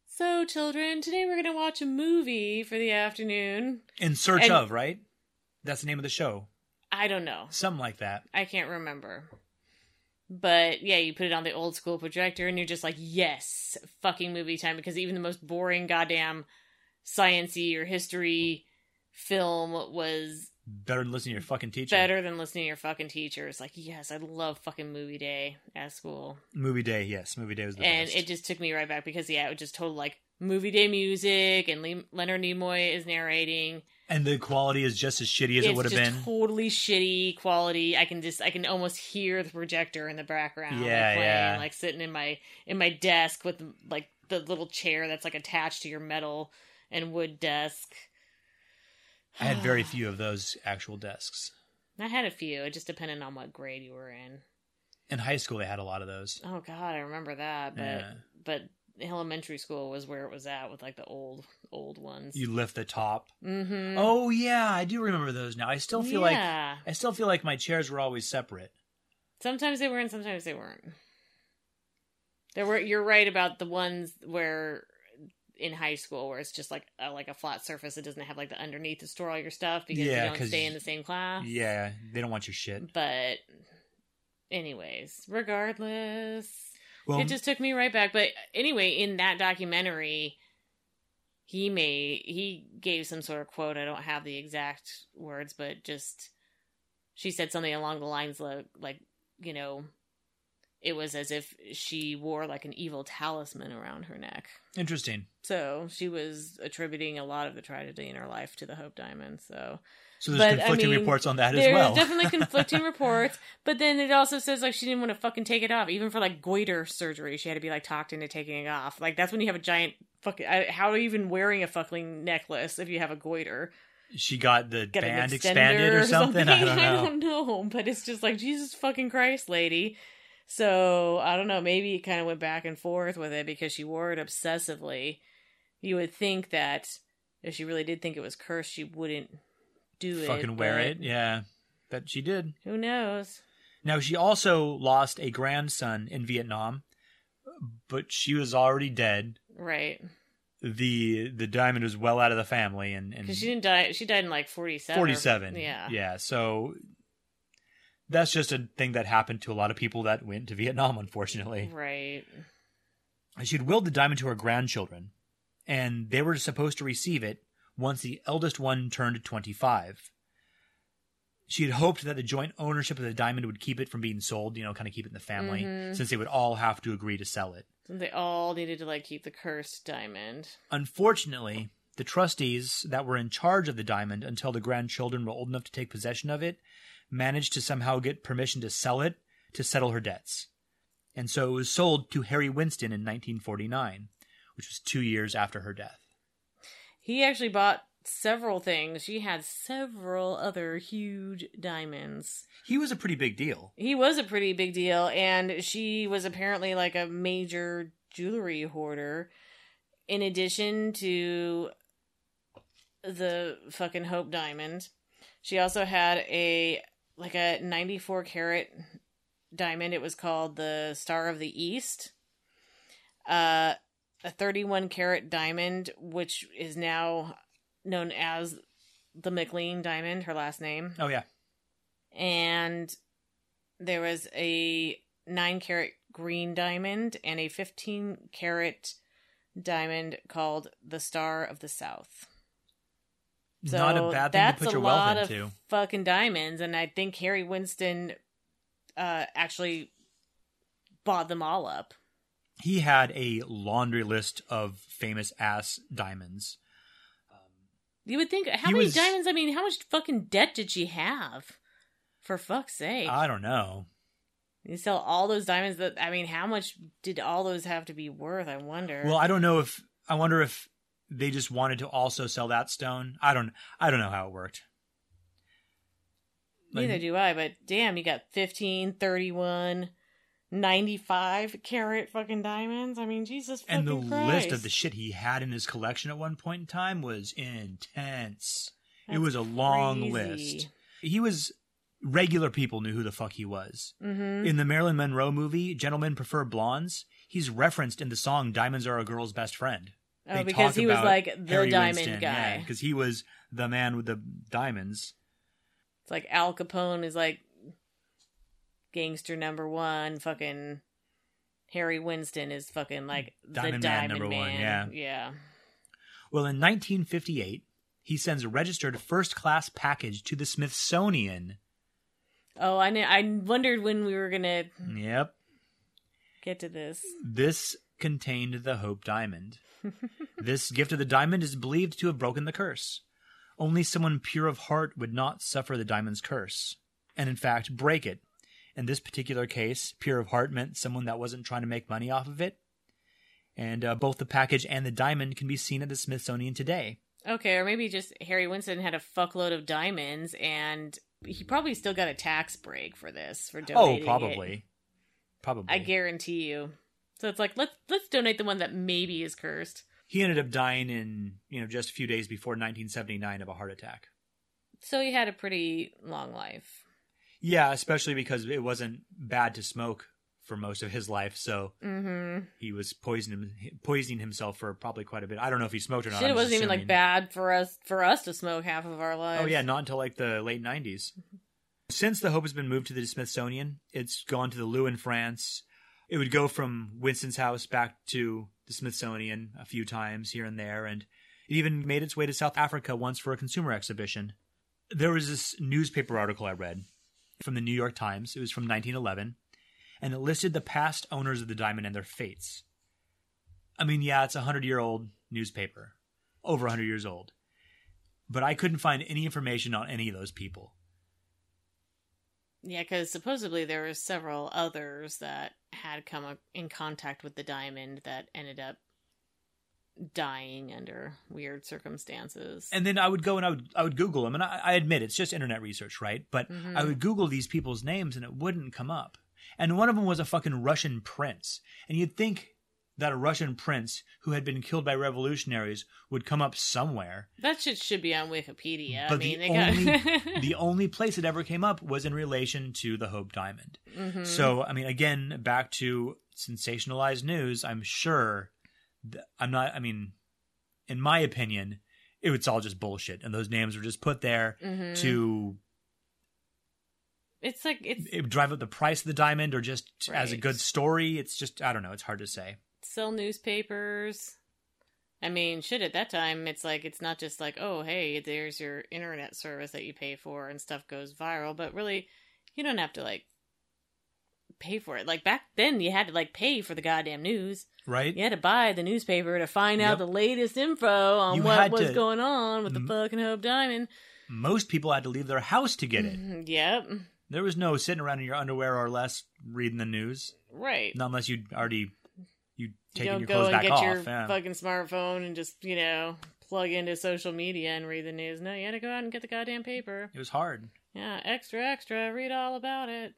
So, children, today we're going to watch a movie for the afternoon. In search and- of, right? That's the name of the show. I don't know. Something like that. I can't remember. But yeah, you put it on the old school projector and you're just like, yes, fucking movie time. Because even the most boring goddamn sciency or history film was Better than listening to your fucking teacher. better than listening to your fucking teacher. It's like, yes, I love fucking movie day at school. Movie day, yes. Movie day was the and best. it just took me right back because, yeah, it was just total like movie day music and Le- Leonard Nimoy is narrating. And the quality is just as shitty as it would have been. totally shitty quality. I can just I can almost hear the projector in the background. Yeah, like, playing, yeah. Like sitting in my in my desk with like the little chair that's like attached to your metal and wood desk. I had very few of those actual desks. I had a few. It just depended on what grade you were in. In high school, they had a lot of those. Oh God, I remember that. But Yeah. but elementary school was where it was at with like the old old ones. You lift the top. mm-hmm. Oh yeah, I do remember those now. I still feel like. I still feel like my chairs were always separate. Sometimes they were and sometimes they weren't. There were you're right about the ones where in high school where it's just like a, like a flat surface it doesn't have like the underneath to store all your stuff because Yeah, you don't stay in the same class. Yeah, they don't want your shit. But anyways, regardless, Well, it just took me right back. But anyway, in that documentary he made he gave some sort of quote. I don't have the exact words, but just she said something along the lines like like, you know, it was as if she wore like an evil talisman around her neck. interesting. So she was attributing a lot of the tragedy in her life to the Hope Diamond. So So there's But, I conflicting mean, reports on that as well. there's definitely conflicting reports, but then it also says like she didn't want to fucking take it off, even for like goiter surgery. She had to be like talked into taking it off. Like that's when you have a giant fucking. I, how are you even wearing a fucking necklace if you have a goiter? she got the an band expanded or something. I don't know. I don't know, but it's just like Jesus fucking Christ, lady. So I don't know. Maybe it kind of went back and forth with it because she wore it obsessively. You would think that if she really did think it was cursed, she wouldn't do it. Fucking wear it. Yeah, but she did. Who knows? Now she also lost a grandson in Vietnam, but she was already dead. Right. the The diamond was well out of the family, and, and Because she didn't die. She died in like 47. 47. Yeah. Yeah. So that's just a thing that happened to a lot of people that went to Vietnam, unfortunately. Right. She had willed the diamond to her grandchildren, and they were supposed to receive it once the eldest one turned 25. She had hoped that the joint ownership of the diamond would keep it from being sold, you know, kind of keep it in the family, Mhm. since they would all have to agree to sell it. They all needed to like keep the cursed diamond. Unfortunately, the trustees that were in charge of the diamond until the grandchildren were old enough to take possession of it managed to somehow get permission to sell it to settle her debts. And so it was sold to Harry Winston in 1949, which was two years after her death. He actually bought several things. She had several other huge diamonds. He was a pretty big deal. He was a pretty big deal, and she was apparently like a major jewelry hoarder. In addition to the fucking Hope diamond, she also had a like a 94 carat diamond. It was called the Star of the East. Uh, a 31 carat diamond, which is now known as the McLean diamond, her last name Oh, yeah. and there was a nine carat green diamond and a 15 carat diamond called the Star of the South. So Not a bad thing to that's put a your lot wealth of into. fucking diamonds, and I think Harry Winston uh, actually bought them all up. He had a laundry list of famous ass diamonds. You would think how He many was- diamonds? I mean, how much fucking debt did she have? For fuck's sake! I don't know. you sell all those diamonds. That I mean, how much did all those have to be worth? I wonder. Well, I don't know if I wonder if they just wanted to also sell that stone. I don't. I don't know how it worked. Like, Neither do I, but damn, you got 15, 31, 95 carat fucking diamonds. I mean, Jesus fucking. and the Christ. list of the shit he had in his collection at one point in time was intense. it was a long crazy. list. He was regular people knew who the fuck he was. Mhm. In the Marilyn Monroe movie, Gentlemen Prefer Blondes, he's referenced in the song Diamonds Are a Girl's Best Friend. Oh, because he was like the diamond guy. Because he was the man with the diamonds. It's like Al Capone is like gangster number one. Fucking Harry Winston is fucking like Diamond the Man diamond number one, man. yeah. yeah. Well, in 1958, he sends a registered first class package to the Smithsonian. Oh, I kn- I wondered when we were gonna Yep. get to this. This contained the Hope Diamond. this gift of the diamond is believed to have broken the curse. Only someone pure of heart would not suffer the diamond's curse, and in fact, break it. In this particular case, pure of heart meant someone that wasn't trying to make money off of it. And uh, both the package and the diamond can be seen at the Smithsonian today. Okay, or maybe just Harry Winston had a fuckload of diamonds, and he probably still got a tax break for this for Oh, donating. it. Oh probably. Probably. I guarantee you. So it's like let's let's donate the one that maybe is cursed. he ended up dying in, you know, just a few days before 1979 of a heart attack. So he had a pretty long life. Yeah, especially because it wasn't bad to smoke for most of his life, so Mm-hmm. he was poisoning poisoning himself for probably quite a bit. I don't know if he smoked or not. Shit, it wasn't even like bad for us for us to smoke half of our lives. Oh yeah, not until like the late 90s. Since the Hope has been moved to the Smithsonian, it's gone to the Louvre in France. It would go from Winston's house back to the Smithsonian a few times here and there, and it even made its way to South Africa once for a consumer exhibition. There was this newspaper article I read from the New York Times. It was from 1911, and it listed the past owners of the diamond and their fates. I mean, yeah, it's a hundred year old newspaper, over a hundred years old, but I couldn't find any information on any of those people. Yeah, because supposedly there were several others that had come in contact with the diamond that ended up dying under weird circumstances. And then I would go and I would I would Google them, and I, I admit it's just internet research, right? But Mhm. I would Google these people's names, and it wouldn't come up. And one of them was a fucking Russian prince, and you'd think that a Russian prince who had been killed by revolutionaries would come up somewhere. that shit should be on Wikipedia. But I mean, the they got only the only place it ever came up was in relation to the Hope Diamond. Mhm. So, I mean, again, back to sensationalized news. I'm sure. I'm not. I mean, in my opinion, it was all just bullshit, and those names were just put there Mhm. to it's like it's it drive up the price of the diamond, or just as a good story. It's just I don't know. It's hard to say. sell newspapers. I mean, shit, at that time, it's like, it's not just like, oh, hey, there's your internet service that you pay for and stuff goes viral, but really, you don't have to, like, pay for it. Like, back then, you had to, like, pay for the goddamn news. Right? You had to buy the newspaper to find Yep. out the latest info on You what was to- going on with the M- fucking Hope Diamond. Most people had to leave their house to get it. Mhm, Yep. There was no sitting around in your underwear or less reading the news, Right. not unless you'd already you You taken don't your go clothes and get off. your yeah. fucking smartphone and just, you know, plug into social media and read the news. No, you had to go out and get the goddamn paper. It was hard. Yeah, extra, extra. Read all about it.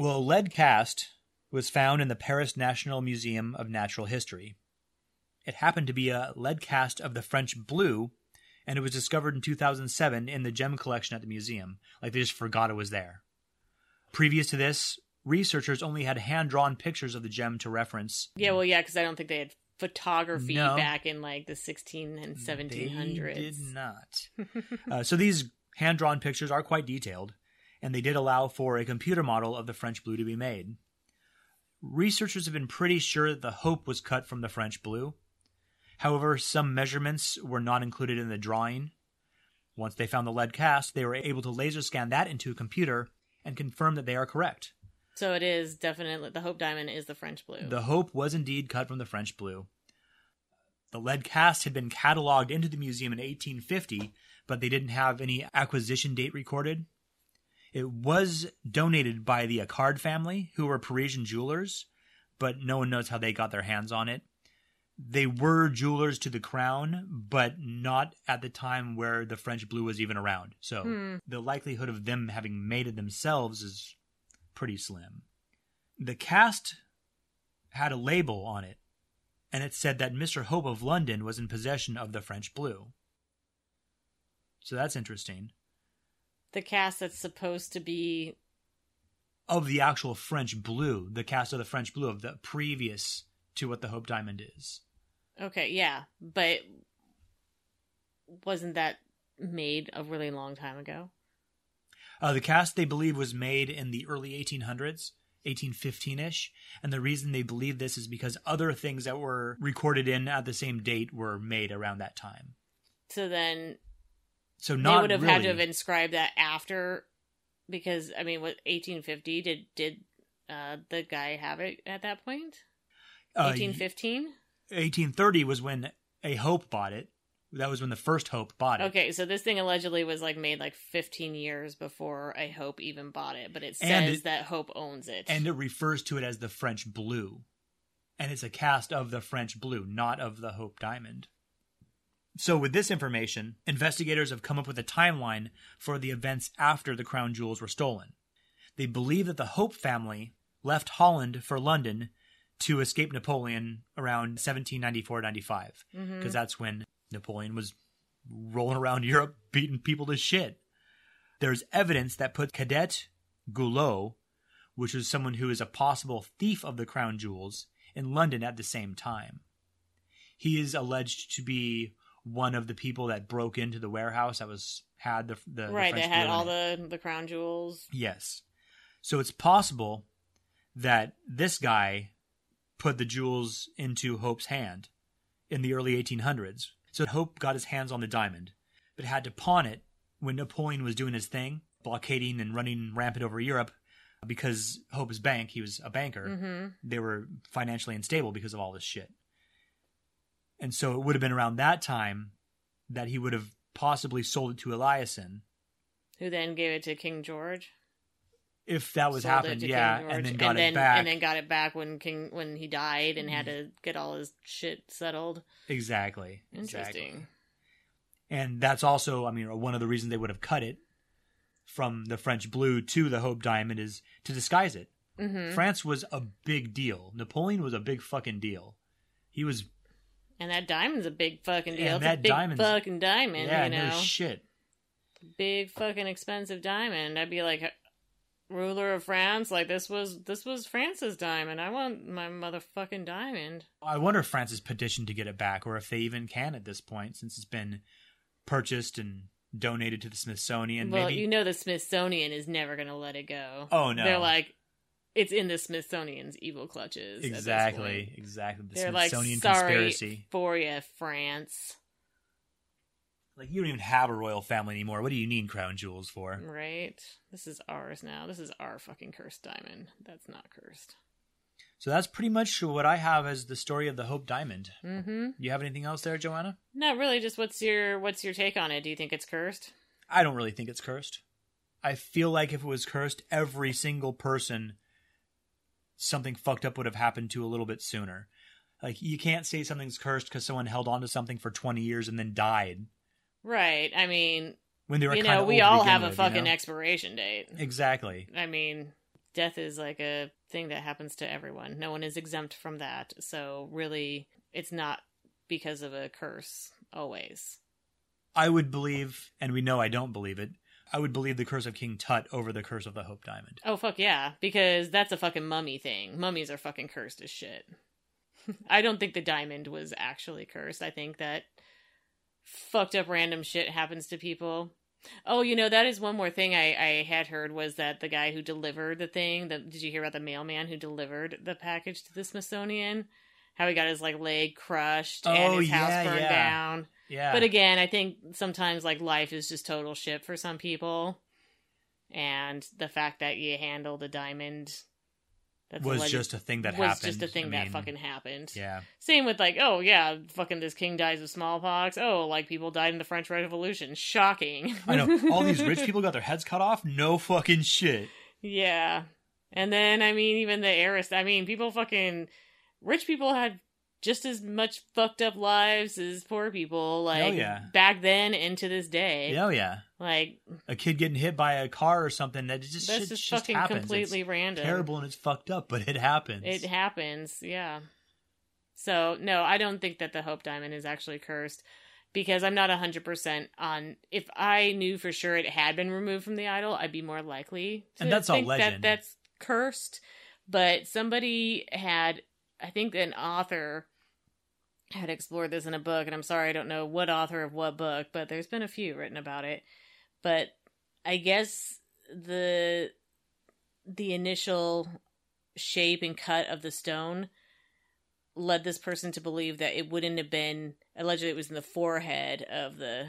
Well, a lead cast was found in the Paris National Museum of Natural History. It happened to be a lead cast of the French blue, and it was discovered in 2007 in the gem collection at the museum. Like they just forgot it was there. Previous to this, researchers only had hand drawn pictures of the gem to reference. Yeah, well, yeah, because I don't think they had photography No. back in like the 16 and 1700s. They did not. uh, so these hand drawn pictures are quite detailed, and they did allow for a computer model of the French blue to be made. Researchers have been pretty sure that the Hope was cut from the French blue. However, some measurements were not included in the drawing. Once they found the lead cast, they were able to laser scan that into a computer and confirm that they are correct. So it is definitely the Hope Diamond is the French blue. The Hope was indeed cut from the French blue. The lead cast had been cataloged into the museum in 1850, but they didn't have any acquisition date recorded. It was donated by the Accard family, who were Parisian jewelers, but no one knows how they got their hands on it. They were jewelers to the crown, but not at the time where the French blue was even around. So Hmm. the likelihood of them having made it themselves is pretty slim. The cast had a label on it, and it said that Mr. Hope of London was in possession of the French blue. So that's interesting. The cast that's supposed to be Of the actual French blue, the cast of the French blue of the previous to what the Hope Diamond is. okay, yeah, but wasn't that made a really long time ago? Uh, the cast they believe was made in the early 1800s, 1815-ish, and the reason they believe this is because other things that were recorded in at the same date were made around that time. So then So they not would have really. had to have inscribed that after, because I mean, what 1850 did did uh, the guy have it at that point? Uh, 1815. 1830 was when a Hope bought it. That was when the first Hope bought it. Okay, so this thing allegedly was like made like 15 years before a Hope even bought it, but it says it- that Hope owns it. And it refers to it as the French blue. And it's a cast of the French blue, not of the Hope Diamond. So, with this information, investigators have come up with a timeline for the events after the crown jewels were stolen. They believe that the Hope family left Holland for London to escape Napoleon around 1794 95, because Mhm. that's when Napoleon was rolling around Europe beating people to shit. There's evidence that put Cadet Guillot, which is someone who is a possible thief of the crown jewels, in London at the same time. He is alleged to be one of the people that broke into the warehouse that was had the the the right, French they had all the the crown jewels. Yes. So it's possible that this guy put the jewels into Hope's hand in the early 1800s. So Hope got his hands on the diamond, but had to pawn it when Napoleon was doing his thing, blockading and running rampant over Europe because Hope's bank, he was a banker, hmm they were financially unstable because of all this shit. And so it would have been around that time that he would have possibly sold it to Eliason Who then gave it to King George? if that was Sold happened, yeah, George, and then got then, it back. and then got it back when King when he died and had to get all his shit settled. exactly. Interesting. Exactly. And that's also, I mean, one of the reasons they would have cut it from the French blue to the Hope Diamond is to disguise it. hmm France was a big deal. Napoleon was a big fucking deal. He was, And that diamond's a big fucking deal. And it's a big diamond's- fucking diamond, yeah, you know. no shit. big fucking expensive diamond. I'd be like ruler of France, like this was this was France's diamond. I want my motherfucking diamond. I wonder if France has petitioned to get it back, or if they even can at this point, since it's been purchased and donated to the Smithsonian. well, maybe. you know the Smithsonian is never gonna let it go. Oh, no. They're like it's in the Smithsonian's evil clutches. exactly, exactly. The They're like Smithsonian sorry conspiracy. for you, France. Like you don't even have a royal family anymore. What do you need crown jewels for? Right? This is ours now. This is our fucking cursed diamond. That's not cursed. So that's pretty much what I have as the story of the Hope Diamond. Mm-hmm. You have anything else there, Joanna? Not really. Just what's your what's your take on it? Do you think it's cursed? I don't really think it's cursed. I feel like if it was cursed, every single person something fucked up would have happened to a little bit sooner. Like you can't say something's cursed because someone held on to something for twenty years and then died Right. I mean, when they were you know, we all have a with, you fucking know? expiration date. exactly. I mean, death is like a thing that happens to everyone. No one is exempt from that. So really, it's not because of a curse always. I would believe, and we know I don't believe it. I would believe the curse of King Tut over the curse of the Hope Diamond. Oh fuck yeah, because that's a fucking mummy thing. Mummies are fucking cursed as shit. I don't think the diamond was actually cursed. I think that fucked up random shit happens to people Oh, you know that is one more thing I, I had heard was that the guy who delivered the thing. The, did you hear about the mailman who delivered the package to the Smithsonian? How he got his like leg crushed Oh, and his yeah, house burned yeah. down. Yeah. But again, I think sometimes like life is just total shit for some people, and the fact that you handled a diamond that's was alleged- just a thing that was happened. just a thing I that mean, fucking happened. Yeah. Same with like, oh yeah, fucking this king dies of smallpox. Oh, like people died in the French Revolution. Shocking. I know. All these rich people got their heads cut off. No fucking shit. yeah. And then I mean, even the heiress. I mean, people fucking rich people had just as much fucked up lives as poor people. Like oh, yeah. back then and to this day. Oh, yeah. Like A kid getting hit by a car or something that just that's shit just just fucking happens. completely it's random. terrible and it's fucked up, but it happens. It happens, yeah. So, no, I don't think that the Hope Diamond is actually cursed because I'm not 100% on. If I knew for sure it had been removed from the idol, I'd be more likely to And that's all think legend. that that's cursed. But somebody had, I think an author had explored this in a book, and I'm sorry, I don't know what author of what book, but there's been a few written about it. But I guess the the initial shape and cut of the stone led this person to believe that it wouldn't have been allegedly it was in the forehead of the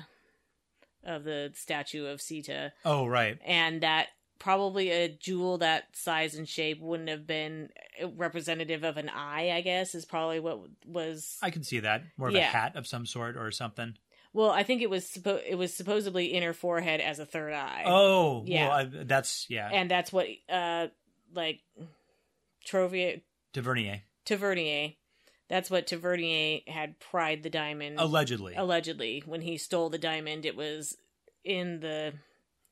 of the statue of Sita oh, right. and that probably a jewel that size and shape wouldn't have been representative of an eye I guess is probably what was I can see that. More of a hat of some sort or something. well I think it was suppo- it was supposedly in her forehead as a third eye Oh, Yeah. well, I, that's, yeah. and that's what uh like Trovier Tavernier. Tavernier. That's what Tavernier had pried the diamond. Allegedly. allegedly, when he stole the diamond, it was in the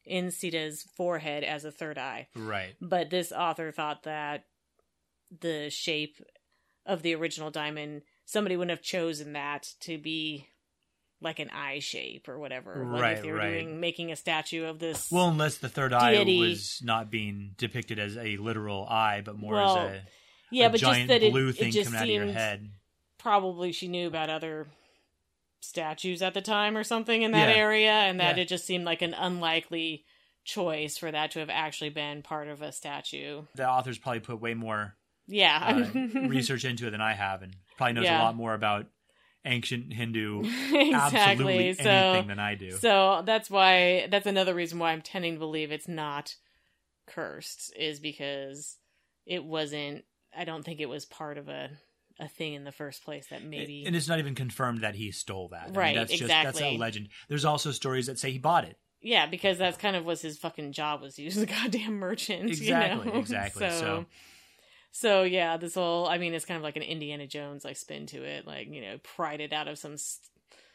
in Sita's forehead as a third eye. right. But this author thought that the shape of the original diamond, somebody wouldn't have chosen that to be like an eye shape or whatever. Like Right, if they were right. doing making a statue of this. Well, unless the third eye was not being depicted as a literal eye, but more Well, as a, yeah, a but just giant that it, blue it thing just coming out of your head. probably she knew about other statues at the time or something in that Yeah. area and that Yeah. it just seemed like an unlikely choice for that to have actually been part of a statue. The authors probably put way more Yeah. uh, research into it than I have, and probably knows Yeah. a lot more about ancient Hindu exactly. absolutely So anything than I do. so that's why that's another reason why I'm tending to believe it's not cursed is because it wasn't I don't think it was part of a a thing in the first place that maybe and it's not even confirmed that he stole that. I mean, Right, that's just that's a legend. There's also stories that say he bought it. Yeah, because that's kind of was his fucking job was he was a goddamn merchant. Exactly, you know? exactly, so- so yeah, this whole I mean, it's kind of like an Indiana Jones like spin to it, like you know, pried it out of some s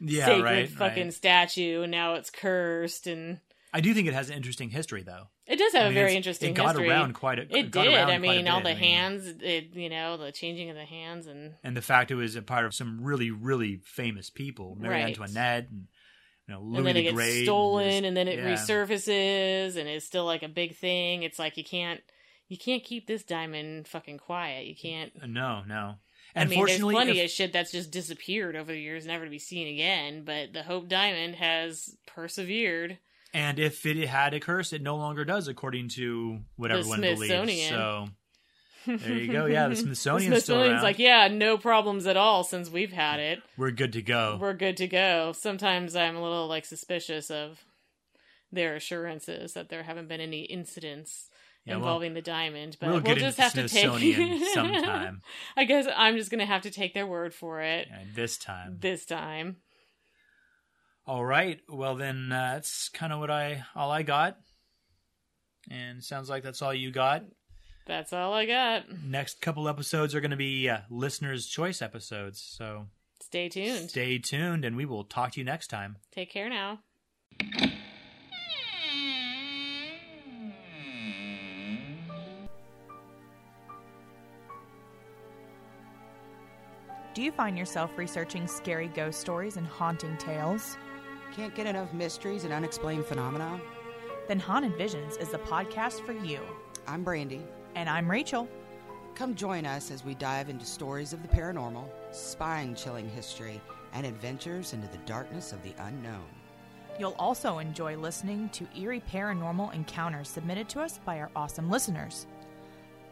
Yeah, sacred right. fucking right. statue, and now it's cursed, and I do think it has an interesting history, though. it does have I a mean, very it's- interesting It got history. around quite a. it did. I mean, all the I mean, hands, it, you know, the changing of the hands, and and the fact it was a part of some really, really famous people, Marie Right. Antoinette, and you know Louis and then the it gets Great, stolen, just- and then it yeah. resurfaces, and it's still like a big thing. It's like you can't. You can't keep this diamond fucking quiet. You can't uh, No, no. I And mean, there's plenty if- of shit that's just disappeared over the years, never to be seen again. But the Hope Diamond has persevered. And if it had a curse, it no longer does, according to what The everyone believes. So there you go. Yeah, the the Smithsonian's still Smithsonian's around. like, yeah, no problems at all since we've had it. We're good to go. We're good to go. Sometimes I'm a little like suspicious of their assurances that there haven't been any incidents Yeah, well, involving the diamond. But we'll we'll, just have to take sometime. I guess I'm just gonna have to take their word for it And this time. this time. All right. Well, then uh, that's kind of what I all I got. And sounds like that's all you got. That's all I got. Next couple episodes are going to be uh, listeners' choice episodes. So Stay tuned. stay tuned, and we will talk to you next time. Take care now. Do you find yourself researching scary ghost stories and haunting tales? Can't get enough mysteries and unexplained phenomena? Then Haunted Visions is the podcast for you. I'm Brandy. And I'm Rachel. Come join us as we dive into stories of the paranormal, spine chilling history, and adventures into the darkness of the unknown. You'll also enjoy listening to eerie paranormal encounters submitted to us by our awesome listeners.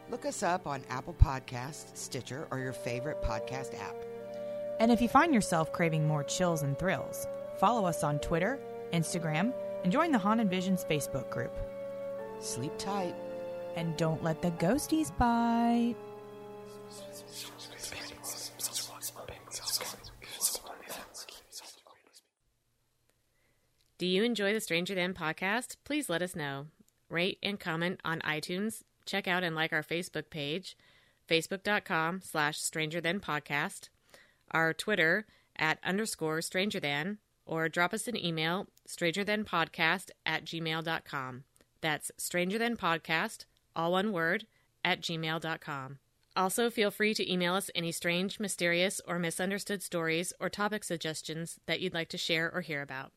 Look us up on Apple Podcasts, Stitcher, or your favorite podcast app. And if you find yourself craving more chills and thrills, follow us on Twitter, Instagram, and join the Haunted Visions Facebook group. Sleep tight. And don't let the ghosties bite. Do you enjoy the Stranger Than podcast? Please let us know. Rate and comment on iTunes. Check out and like our Facebook page, facebook.com slash stranger than podcast, our Twitter at underscore stranger than, or drop us an email, stranger than podcast at gmail.com. That's stranger than podcast, all one word, at gmail.com. Also, feel free to email us any strange, mysterious, or misunderstood stories or topic suggestions that you'd like to share or hear about.